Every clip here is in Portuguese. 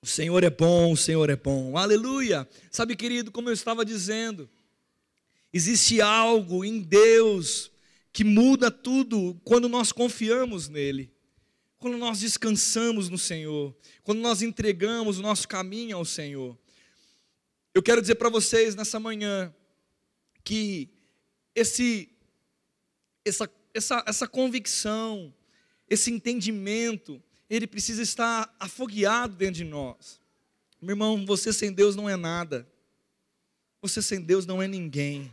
O Senhor é bom, o Senhor é bom. Aleluia. Sabe, querido, como eu estava dizendo, existe algo em Deus que muda tudo quando nós confiamos nele. Quando nós descansamos no Senhor, quando nós entregamos o nosso caminho ao Senhor. Eu quero dizer para vocês nessa manhã que esse essa, essa, essa convicção, esse entendimento, ele precisa estar afogueado dentro de nós. Meu irmão, você sem Deus não é nada. Você sem Deus não é ninguém.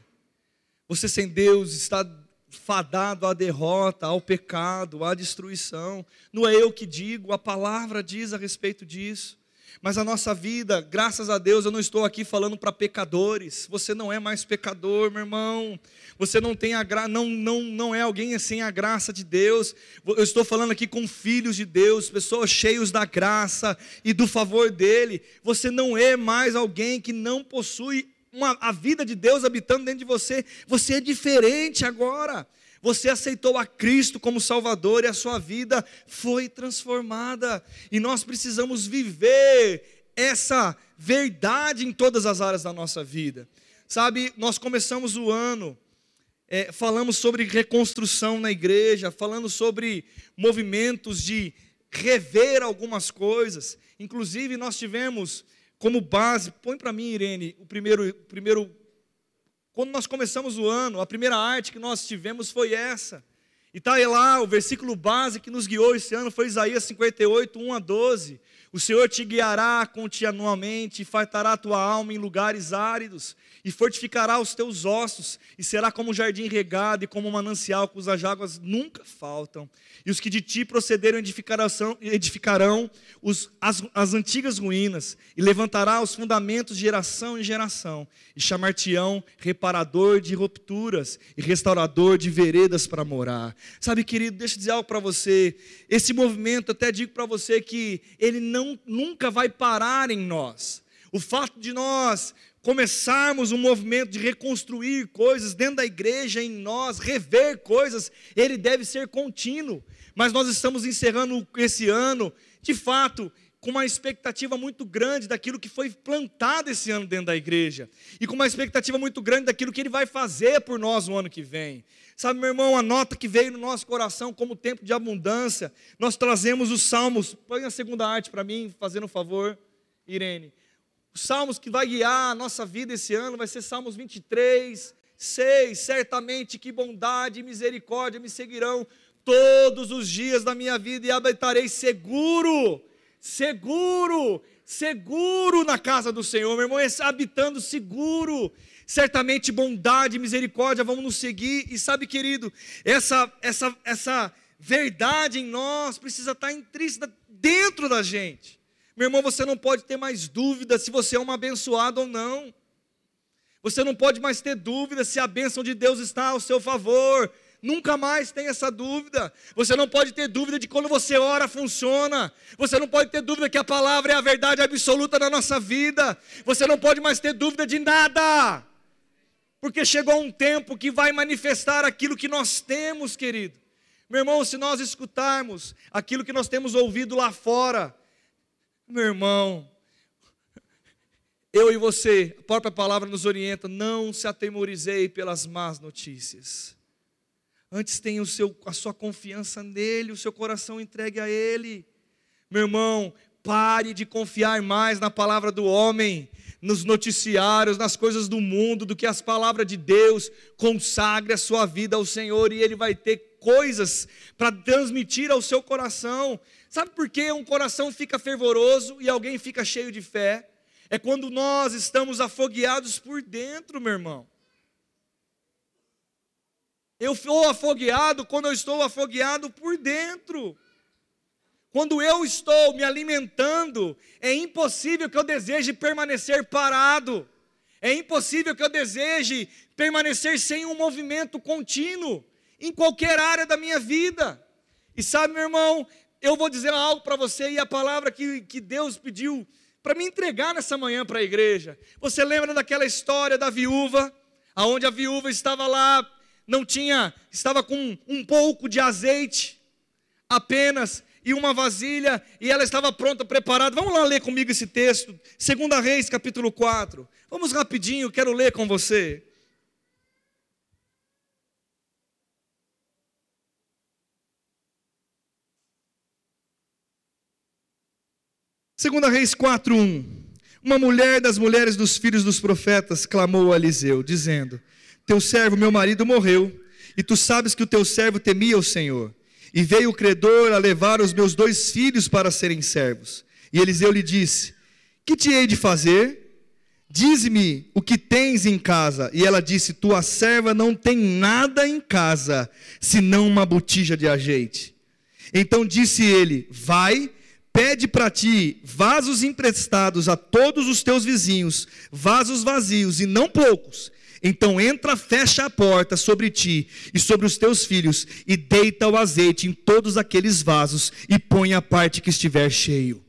Você sem Deus está fadado à derrota, ao pecado, à destruição. Não é eu que digo, a palavra diz a respeito disso. Mas a nossa vida, graças a Deus, eu não estou aqui falando para pecadores. Você não é mais pecador, meu irmão. Você não tem a gra... não, não, não é alguém sem a graça de Deus. Eu estou falando aqui com filhos de Deus, pessoas cheios da graça e do favor dele. Você não é mais alguém que não possui uma, a vida de Deus habitando dentro de você. Você é diferente agora. Você aceitou a Cristo como Salvador e a sua vida foi transformada. E nós precisamos viver essa verdade em todas as áreas da nossa vida. Sabe, nós começamos o ano, é, falamos sobre reconstrução na igreja, falando sobre movimentos de rever algumas coisas. Inclusive, nós tivemos como base, põe para mim, Irene, o primeiro, primeiro quando nós começamos o ano, a primeira arte que nós tivemos foi essa. E está aí lá, o versículo base que nos guiou esse ano foi Isaías 58, 1 a 12. O Senhor te guiará continuamente, e fartará a tua alma em lugares áridos, e fortificará os teus ossos, e será como um jardim regado e como um manancial cujas águas nunca faltam. E os que de ti procederam edificarão, os, as, as antigas ruínas, e levantará os fundamentos de geração em geração, e chamar-te-ão reparador de rupturas e restaurador de veredas para morar. Sabe, querido, deixa eu dizer algo para você. Esse movimento, até digo para você que ele não, nunca vai parar em nós. O fato de nós começarmos um movimento de reconstruir coisas dentro da igreja, em nós, rever coisas, ele deve ser contínuo. Mas nós estamos encerrando esse ano, de fato, com uma expectativa muito grande daquilo que foi plantado esse ano dentro da igreja, e com uma expectativa muito grande daquilo que ele vai fazer por nós no ano que vem. Sabe, meu irmão, a nota que veio no nosso coração como tempo de abundância, nós trazemos os salmos. Põe a segunda arte para mim, fazendo um favor, Irene. Os salmos que vai guiar a nossa vida esse ano vai ser Salmos 23, 6. Certamente que bondade e misericórdia me seguirão todos os dias da minha vida e habitarei seguro, seguro, seguro na casa do Senhor, meu irmão, habitando seguro. Certamente bondade misericórdia vão nos seguir. E sabe, querido, essa essa essa verdade em nós precisa estar intrínseca dentro da gente. Meu irmão, você não pode ter mais dúvida se você é um abençoado ou não. Você não pode mais ter dúvida se a bênção de Deus está ao seu favor. Nunca mais tem essa dúvida. Você não pode ter dúvida de quando você ora funciona. Você não pode ter dúvida que a palavra é a verdade absoluta da nossa vida. Você não pode mais ter dúvida de nada. Porque chegou um tempo que vai manifestar aquilo que nós temos, querido. Meu irmão, se nós escutarmos aquilo que nós temos ouvido lá fora, meu irmão, eu e você, a própria palavra nos orienta, não se atemorizei pelas más notícias. Antes tenha o seu, a sua confiança nele, o seu coração entregue a ele. Meu irmão, pare de confiar mais na palavra do homem, nos noticiários, nas coisas do mundo, do que as palavras de Deus. Consagre a sua vida ao Senhor e ele vai ter coisas para transmitir ao seu coração. Sabe por que um coração fica fervoroso e alguém fica cheio de fé? É quando nós estamos afogueados por dentro, meu irmão. Eu sou afogueado quando eu estou afogueado por dentro. Quando eu estou me alimentando, é impossível que eu deseje permanecer parado. É impossível que eu deseje permanecer sem um movimento contínuo em qualquer área da minha vida. E sabe, meu irmão, eu vou dizer algo para você e a palavra que, que Deus pediu para me entregar nessa manhã para a igreja. Você lembra daquela história da viúva, aonde a viúva estava lá, não tinha, estava com um pouco de azeite apenas, e uma vasilha, e ela estava pronta, preparada. Vamos lá ler comigo esse texto, 2 Reis, capítulo 4. Vamos rapidinho, quero ler com você. Segunda Reis 4:1. Uma mulher das mulheres dos filhos dos profetas clamou a Eliseu, dizendo: Teu servo, meu marido, morreu, e tu sabes que o teu servo temia o Senhor. E veio o credor a levar os meus dois filhos para serem servos. E Eliseu lhe disse: Que te hei de fazer? Dize-me o que tens em casa. E ela disse: Tua serva não tem nada em casa, senão uma botija de azeite. Então disse ele: Vai, pede para ti vasos emprestados a todos os teus vizinhos, vasos vazios e não poucos então entra, fecha a porta sobre ti e sobre os teus filhos, e deita o azeite em todos aqueles vasos, e põe a parte que estiver cheio.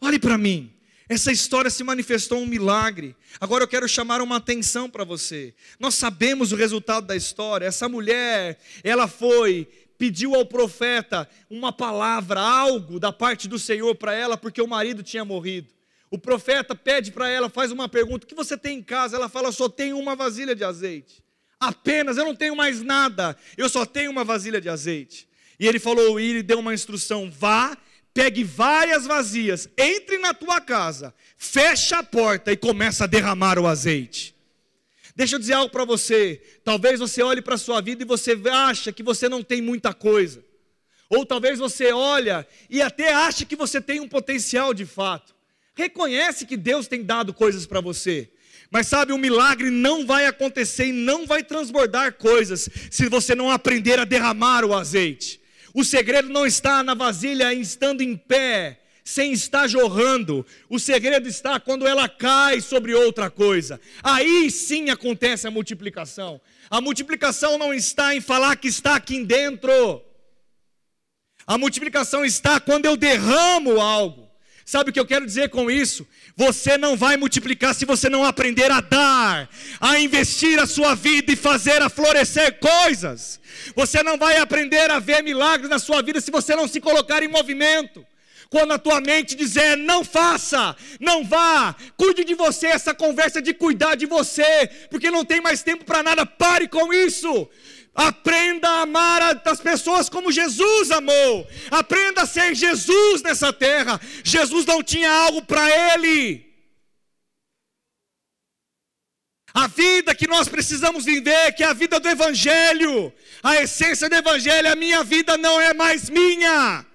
Olhe para mim. Essa história se manifestou um milagre. Agora eu quero chamar uma atenção para você. Nós sabemos o resultado da história. Essa mulher, ela foi, pediu ao profeta uma palavra, algo da parte do Senhor para ela, porque o marido tinha morrido. O profeta pede para ela, faz uma pergunta: O que você tem em casa? Ela fala: Só tenho uma vasilha de azeite. Apenas, eu não tenho mais nada, eu só tenho uma vasilha de azeite. E ele falou, e ele deu uma instrução: Vá, pegue várias vazias, entre na tua casa, fecha a porta e começa a derramar o azeite. Deixa eu dizer algo para você. Talvez você olhe para a sua vida e você acha que você não tem muita coisa. Ou talvez você olha e até acha que você tem um potencial de fato. Reconhece que Deus tem dado coisas para você. Mas sabe, o milagre não vai acontecer e não vai transbordar coisas se você não aprender a derramar o azeite. O segredo não está na vasilha estando em pé, sem estar jorrando. O segredo está quando ela cai sobre outra coisa. Aí sim acontece a multiplicação. A multiplicação não está em falar que está aqui dentro. A multiplicação está quando eu derramo algo. Sabe o que eu quero dizer com isso? Você não vai multiplicar se você não aprender a dar, a investir a sua vida e fazer a florescer coisas. Você não vai aprender a ver milagres na sua vida se você não se colocar em movimento. Quando a tua mente dizer não faça, não vá, cuide de você, essa conversa de cuidar de você, porque não tem mais tempo para nada, pare com isso. Aprenda a amar as pessoas como Jesus amou. Aprenda a ser Jesus nessa terra. Jesus não tinha algo para ele. A vida que nós precisamos viver, que é a vida do Evangelho, a essência do Evangelho, a minha vida não é mais minha.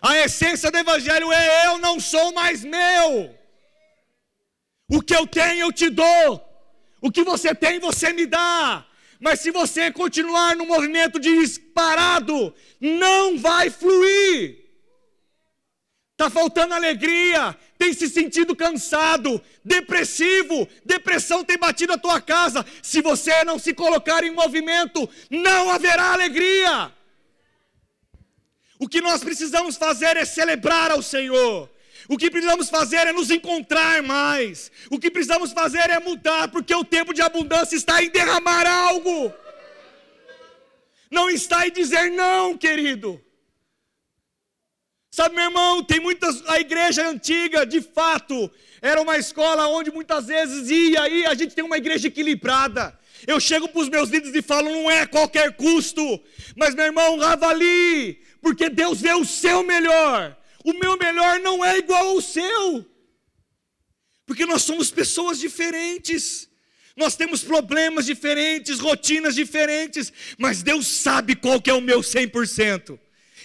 A essência do Evangelho é eu não sou mais meu. O que eu tenho eu te dou. O que você tem, você me dá. Mas se você continuar no movimento disparado, não vai fluir. Está faltando alegria, tem se sentido cansado, depressivo, depressão tem batido a tua casa. Se você não se colocar em movimento, não haverá alegria. O que nós precisamos fazer é celebrar ao Senhor. O que precisamos fazer é nos encontrar mais. O que precisamos fazer é mudar, porque o tempo de abundância está em derramar algo. Não está em dizer não, querido. Sabe, meu irmão, tem muitas. A igreja antiga, de fato, era uma escola onde muitas vezes ia aí, a gente tem uma igreja equilibrada. Eu chego para os meus líderes e falo, não é qualquer custo, mas meu irmão, avalie, porque Deus vê o seu melhor o meu melhor não é igual ao seu, porque nós somos pessoas diferentes. Nós temos problemas diferentes, rotinas diferentes, mas Deus sabe qual que é o meu 100%.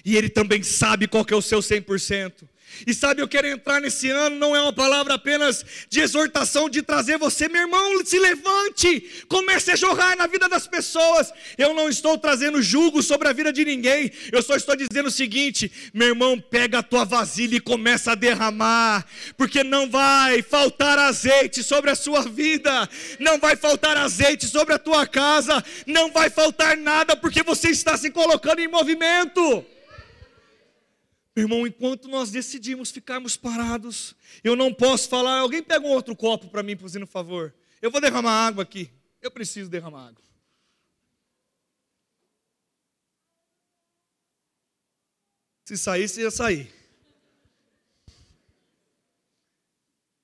E Ele também sabe qual que é o seu 100%. E sabe, eu quero entrar nesse ano, não é uma palavra apenas de exortação, de trazer você, meu irmão, se levante, comece a jorrar na vida das pessoas. Eu não estou trazendo julgo sobre a vida de ninguém, eu só estou dizendo o seguinte: meu irmão, pega a tua vasilha e começa a derramar, porque não vai faltar azeite sobre a sua vida, não vai faltar azeite sobre a tua casa, não vai faltar nada, porque você está se colocando em movimento. Irmão, enquanto nós decidimos ficarmos parados, eu não posso falar. Alguém pega um outro copo para mim, por favor. Eu vou derramar água aqui. Eu preciso derramar água. Se saísse, ia sair.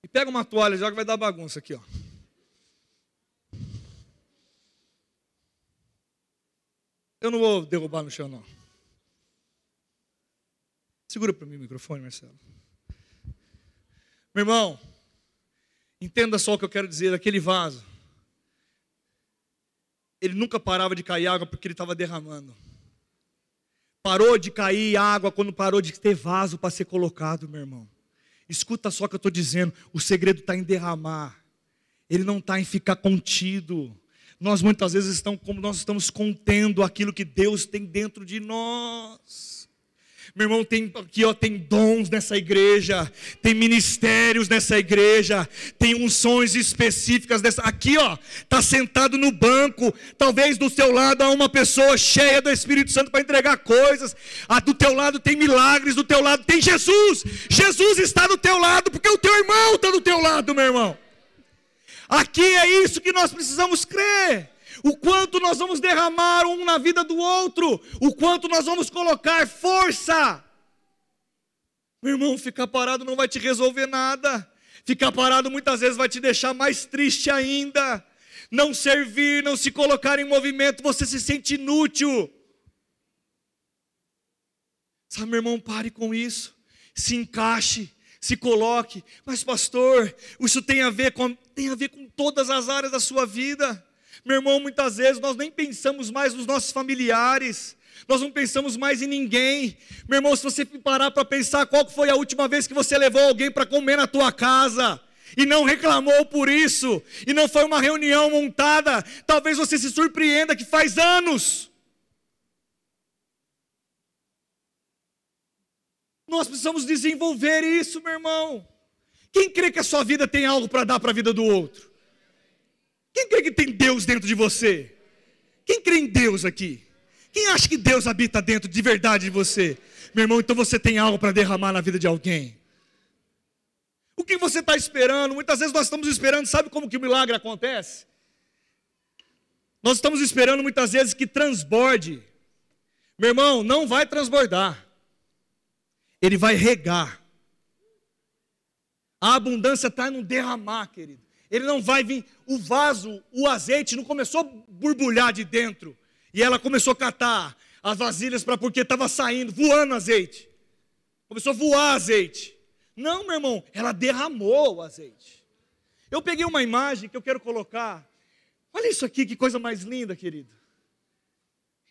E pega uma toalha, joga, vai dar bagunça aqui, ó. Eu não vou derrubar no chão, não. Segura para mim o microfone, Marcelo. Meu irmão, entenda só o que eu quero dizer. Aquele vaso, ele nunca parava de cair água porque ele estava derramando. Parou de cair água quando parou de ter vaso para ser colocado, meu irmão. Escuta só o que eu estou dizendo: o segredo está em derramar, ele não está em ficar contido. Nós muitas vezes estamos como nós estamos contendo aquilo que Deus tem dentro de nós. Meu irmão, tem aqui ó, tem dons nessa igreja, tem ministérios nessa igreja, tem unções específicas dessa. Aqui, ó, tá sentado no banco, talvez do seu lado há uma pessoa cheia do Espírito Santo para entregar coisas. Ah, do teu lado tem milagres, do teu lado tem Jesus. Jesus está do teu lado porque o teu irmão está do teu lado, meu irmão. Aqui é isso que nós precisamos crer o quanto nós vamos derramar um na vida do outro, o quanto nós vamos colocar força. Meu irmão, ficar parado não vai te resolver nada. Ficar parado muitas vezes vai te deixar mais triste ainda. Não servir, não se colocar em movimento, você se sente inútil. Sabe, meu irmão, pare com isso. Se encaixe, se coloque. Mas, pastor, isso tem a ver com, tem a ver com todas as áreas da sua vida. Meu irmão, muitas vezes nós nem pensamos mais nos nossos familiares, nós não pensamos mais em ninguém. Meu irmão, se você parar para pensar qual foi a última vez que você levou alguém para comer na tua casa, e não reclamou por isso, e não foi uma reunião montada, talvez você se surpreenda que faz anos. Nós precisamos desenvolver isso, meu irmão. Quem crê que a sua vida tem algo para dar para a vida do outro? Quem crê que tem Deus dentro de você? Quem crê em Deus aqui? Quem acha que Deus habita dentro de verdade de você? Meu irmão, então você tem algo para derramar na vida de alguém. O que você está esperando? Muitas vezes nós estamos esperando, sabe como que o milagre acontece? Nós estamos esperando muitas vezes que transborde. Meu irmão, não vai transbordar. Ele vai regar. A abundância está no derramar, querido ele não vai vir. O vaso, o azeite não começou a borbulhar de dentro. E ela começou a catar as vasilhas para porque estava saindo, voando azeite. Começou a voar azeite. Não, meu irmão, ela derramou o azeite. Eu peguei uma imagem que eu quero colocar. Olha isso aqui, que coisa mais linda, querido.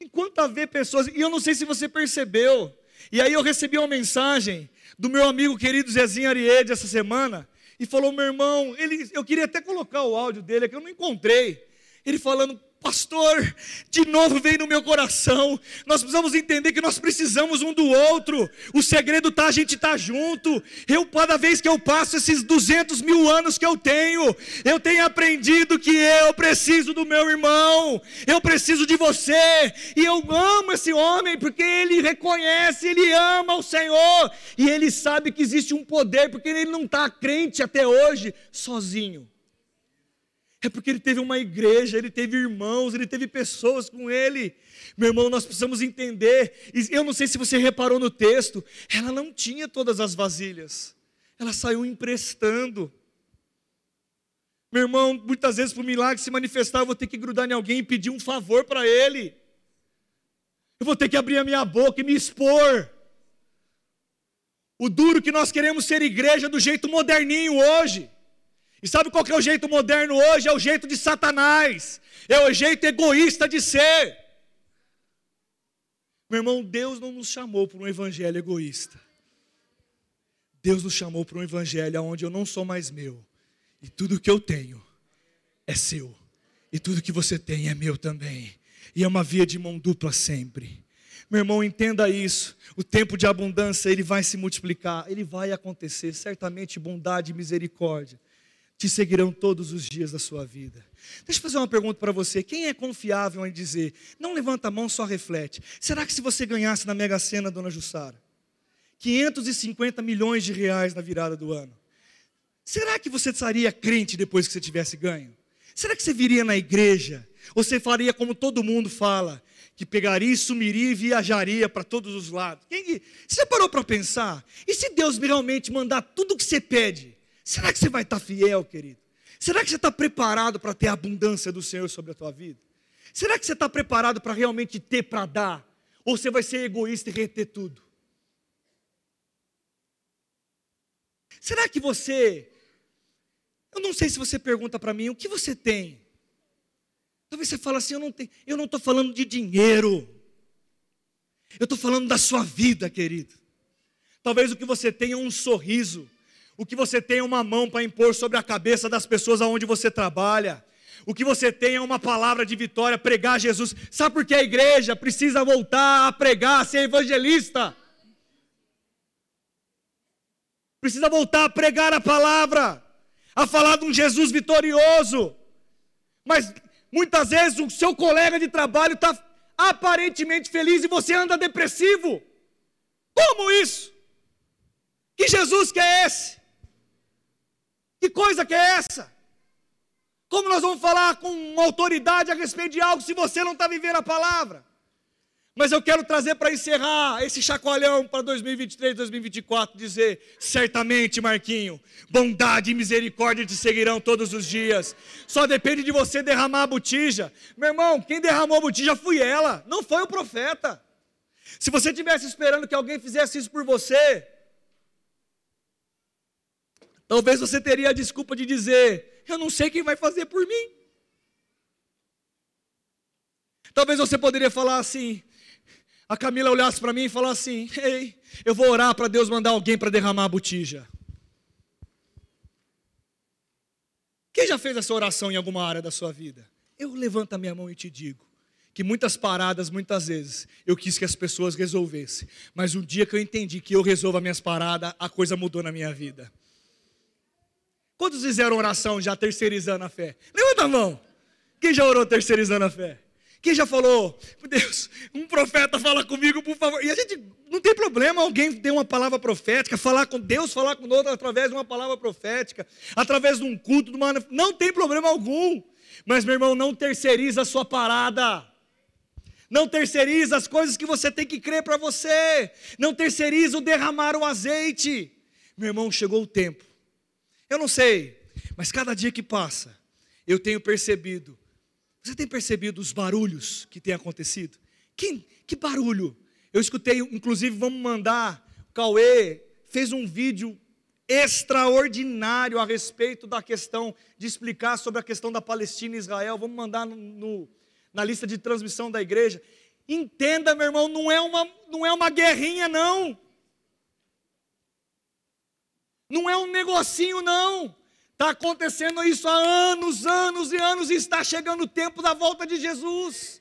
Enquanto haver pessoas, e eu não sei se você percebeu, e aí eu recebi uma mensagem do meu amigo querido Zezinho Ariede essa semana, e falou: meu irmão, ele, eu queria até colocar o áudio dele, é que eu não encontrei. Ele falando, Pastor, de novo veio no meu coração. Nós precisamos entender que nós precisamos um do outro. O segredo tá a gente tá junto. Eu cada vez que eu passo esses 200 mil anos que eu tenho, eu tenho aprendido que eu preciso do meu irmão. Eu preciso de você. E eu amo esse homem porque ele reconhece, ele ama o Senhor e ele sabe que existe um poder porque ele não está crente até hoje sozinho. É porque ele teve uma igreja, ele teve irmãos, ele teve pessoas com ele. Meu irmão, nós precisamos entender. Eu não sei se você reparou no texto, ela não tinha todas as vasilhas. Ela saiu emprestando. Meu irmão, muitas vezes para o milagre se manifestar, eu vou ter que grudar em alguém e pedir um favor para ele. Eu vou ter que abrir a minha boca e me expor. O duro que nós queremos ser igreja do jeito moderninho hoje. E sabe qual que é o jeito moderno hoje? É o jeito de Satanás. É o jeito egoísta de ser. Meu irmão, Deus não nos chamou para um evangelho egoísta. Deus nos chamou para um evangelho onde eu não sou mais meu. E tudo que eu tenho é seu. E tudo que você tem é meu também. E é uma via de mão dupla sempre. Meu irmão, entenda isso. O tempo de abundância, ele vai se multiplicar, ele vai acontecer, certamente bondade e misericórdia te seguirão todos os dias da sua vida. Deixa eu fazer uma pergunta para você. Quem é confiável em dizer, não levanta a mão, só reflete. Será que se você ganhasse na Mega Sena, dona Jussara, 550 milhões de reais na virada do ano, será que você estaria crente depois que você tivesse ganho? Será que você viria na igreja? Ou você faria como todo mundo fala, que pegaria, sumiria e viajaria para todos os lados? Quem, você parou para pensar? E se Deus realmente mandar tudo o que você pede, será que você vai estar fiel, querido? Será que você está preparado para ter a abundância do Senhor sobre a tua vida? Será que você está preparado para realmente ter para dar? Ou você vai ser egoísta e reter tudo? Será que você. Eu não sei se você pergunta para mim, o que você tem? Talvez você fale assim, eu não tenho, eu não estou falando de dinheiro. Eu estou falando da sua vida, querido. Talvez o que você tenha é um sorriso. O que você tenha é uma mão para impor sobre a cabeça das pessoas aonde você trabalha. O que você tem é uma palavra de vitória, pregar Jesus. Sabe por que a igreja precisa voltar a pregar, a ser evangelista? Precisa voltar a pregar a palavra, a falar de um Jesus vitorioso. Mas muitas vezes o seu colega de trabalho está aparentemente feliz e você anda depressivo. Como isso? Que Jesus que é esse? Que coisa que é essa? Como nós vamos falar com autoridade a respeito de algo se você não está vivendo a palavra? Mas eu quero trazer para encerrar esse chacoalhão para 2023, 2024, dizer: certamente, Marquinho, bondade e misericórdia te seguirão todos os dias. Só depende de você derramar a botija. Meu irmão, quem derramou a botija fui ela, não foi o profeta. Se você tivesse esperando que alguém fizesse isso por você, talvez você teria a desculpa de dizer: eu não sei quem vai fazer por mim. Talvez você poderia falar assim: a Camila olhasse para mim e falasse assim: Ei, eu vou orar para Deus mandar alguém para derramar a botija. Quem já fez essa oração em alguma área da sua vida? Eu levanto a minha mão e te digo que muitas paradas, muitas vezes, eu quis que as pessoas resolvessem, mas o dia que eu entendi que eu resolvo as minhas paradas, a coisa mudou na minha vida. Quantos fizeram oração já terceirizando a fé? Levanta a mão. Quem já orou terceirizando a fé? Quem já falou, Deus, um profeta fala comigo, por favor. E a gente não tem problema alguém ter uma palavra profética, falar com Deus, falar com outro através de uma palavra profética, através de um culto, de uma... não tem problema algum. Mas, meu irmão, não terceiriza a sua parada. Não terceiriza as coisas que você tem que crer para você. Não terceiriza o derramar o azeite. Meu irmão, chegou o tempo. Eu não sei, mas cada dia que passa, eu tenho percebido você tem percebido os barulhos que têm acontecido? Que, que barulho? Eu escutei, inclusive, vamos mandar. O Cauê fez um vídeo extraordinário a respeito da questão de explicar sobre a questão da Palestina e Israel. Vamos mandar no, no, na lista de transmissão da igreja. Entenda, meu irmão, não é uma, não é uma guerrinha, não. Não é um negocinho, não. Está acontecendo isso há anos, anos e anos, e está chegando o tempo da volta de Jesus.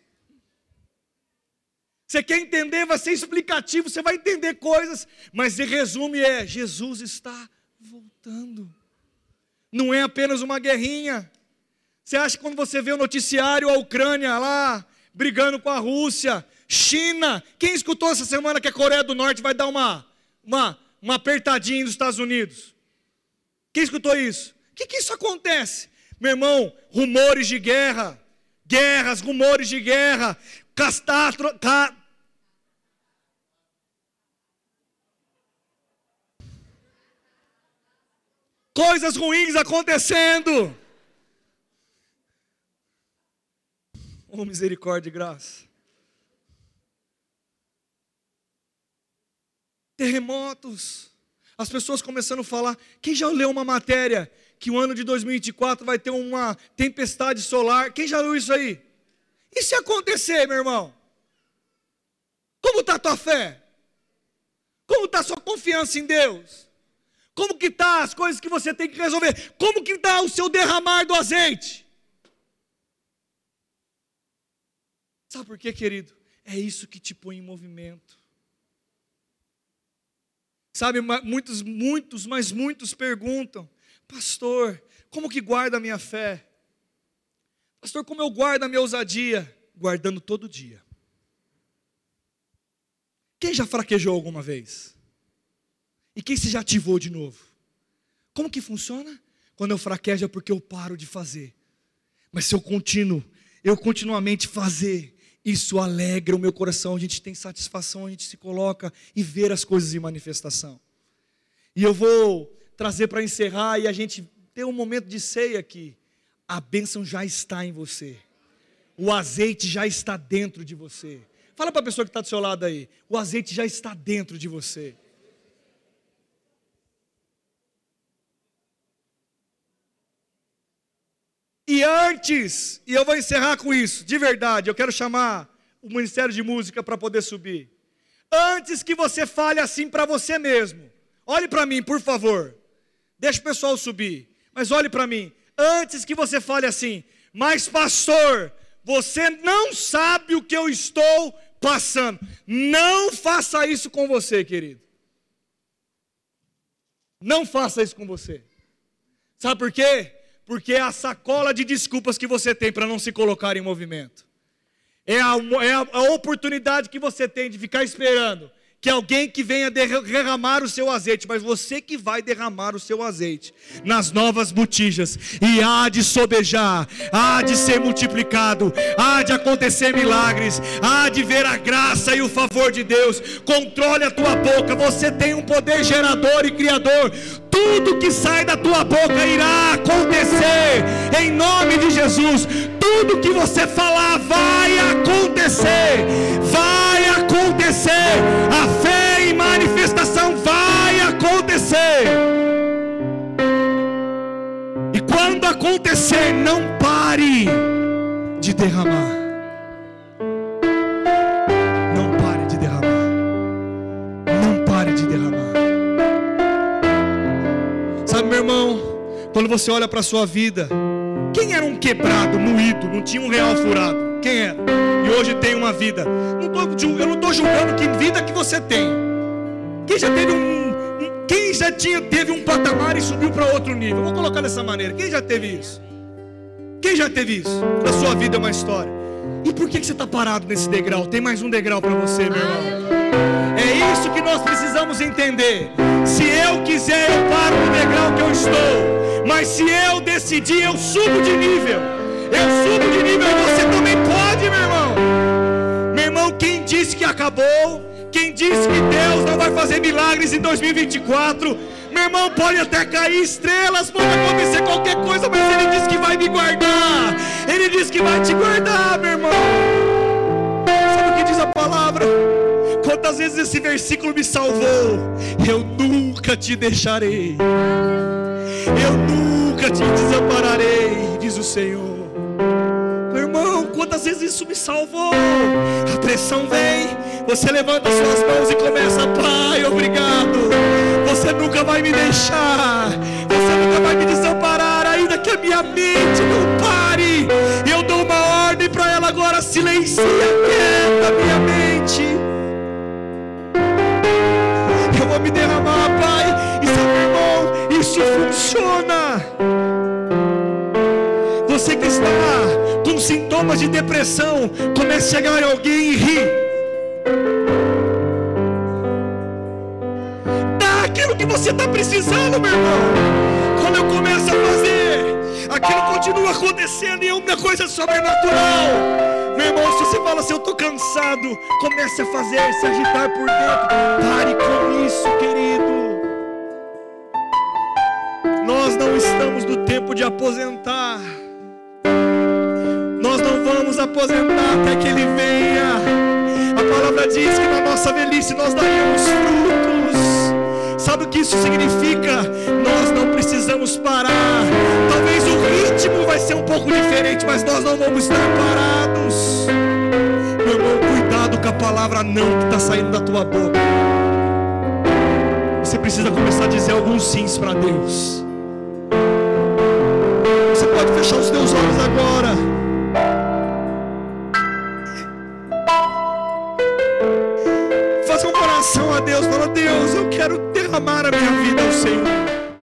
Você quer entender, vai ser explicativo, você vai entender coisas, mas em resumo é: Jesus está voltando. Não é apenas uma guerrinha. Você acha que quando você vê o noticiário, a Ucrânia lá, brigando com a Rússia, China, quem escutou essa semana que a Coreia do Norte vai dar uma, uma, uma apertadinha nos Estados Unidos? Quem escutou isso? que, que isso acontece? Meu irmão, rumores de guerra, guerras, rumores de guerra, castátro, ca... coisas ruins acontecendo. Oh, misericórdia e graça. Terremotos. As pessoas começando a falar. Quem já leu uma matéria que o ano de 2024 vai ter uma tempestade solar. Quem já viu isso aí? E se acontecer, meu irmão? Como está a tua fé? Como está a sua confiança em Deus? Como que está as coisas que você tem que resolver? Como que está o seu derramar do azeite? Sabe por quê, querido? É isso que te põe em movimento. Sabe, muitos, muitos, mas muitos perguntam: Pastor, como que guarda a minha fé? Pastor, como eu guardo a minha ousadia? Guardando todo dia. Quem já fraquejou alguma vez? E quem se já ativou de novo? Como que funciona? Quando eu fraquejo é porque eu paro de fazer. Mas se eu continuo eu continuamente fazer, isso alegra o meu coração, a gente tem satisfação, a gente se coloca e ver as coisas em manifestação. E eu vou trazer para encerrar e a gente ter um momento de ceia aqui. A bênção já está em você. O azeite já está dentro de você. Fala para a pessoa que está do seu lado aí. O azeite já está dentro de você. E antes, e eu vou encerrar com isso, de verdade, eu quero chamar o Ministério de Música para poder subir. Antes que você fale assim para você mesmo, olhe para mim, por favor. Deixa o pessoal subir, mas olhe para mim. Antes que você fale assim, mas pastor, você não sabe o que eu estou passando. Não faça isso com você, querido. Não faça isso com você. Sabe por quê? Porque é a sacola de desculpas que você tem para não se colocar em movimento. É a, é a, oportunidade que você tem de ficar esperando que alguém que venha derramar o seu azeite, mas você que vai derramar o seu azeite nas novas botijas, e há de sobejar, há de ser multiplicado, há de acontecer milagres, há de ver a graça e o favor de Deus. Controle a tua boca, você tem um poder gerador e criador. Tudo que sai da tua boca irá acontecer, em nome de Jesus. Tudo que você falar vai acontecer, vai acontecer. A fé em manifestação vai acontecer. E quando acontecer, não pare de derramar. Quando você olha para a sua vida, quem era um quebrado, moído, não tinha um real furado? Quem era? E hoje tem uma vida. Eu não estou julgando que vida que você tem. Quem já teve um, quem já tinha, teve um patamar e subiu para outro nível? Vou colocar dessa maneira. Quem já teve isso? Quem já teve isso? Na sua vida é uma história. E por que, que você está parado nesse degrau? Tem mais um degrau para você, meu irmão. É isso que nós precisamos entender. Se eu quiser, eu paro no degrau que eu estou. Mas se eu decidir, eu subo de nível. Eu subo de nível e você também pode, meu irmão. Meu irmão, quem disse que acabou? Quem disse que Deus não vai fazer milagres em 2024? Meu irmão, pode até cair estrelas, pode acontecer qualquer coisa, mas Ele disse que vai me guardar. Ele disse que vai te guardar, meu irmão. Sabe o que diz a palavra? Quantas vezes esse versículo me salvou? Eu nunca te deixarei. Eu nunca te desampararei, diz o Senhor. Meu irmão, quantas vezes isso me salvou? A pressão vem, você levanta suas mãos e começa, Pai, obrigado. Você nunca vai me deixar, você nunca vai me desamparar, ainda que a minha mente não pare. Eu dou uma ordem para ela agora, silencia, quieta minha mente vou me derramar, Pai. Funciona. Você que está com sintomas de depressão, comece a chegar alguém e rir. Dá aquilo que você está precisando, meu irmão. Quando eu começo a fazer, aquilo continua acontecendo e é uma coisa sobrenatural. Meu irmão, se você fala assim, eu estou cansado, comece a fazer, se agitar por dentro. Pare com isso, querido. Não estamos no tempo de aposentar. Nós não vamos aposentar até que Ele venha. A palavra diz que na nossa velhice nós daríamos frutos. Sabe o que isso significa? Nós não precisamos parar. Talvez o ritmo vai ser um pouco diferente, mas nós não vamos estar parados. Meu irmão, cuidado com a palavra não que está saindo da tua boca. Você precisa começar a dizer alguns sims para Deus. Fechar os teus olhos agora.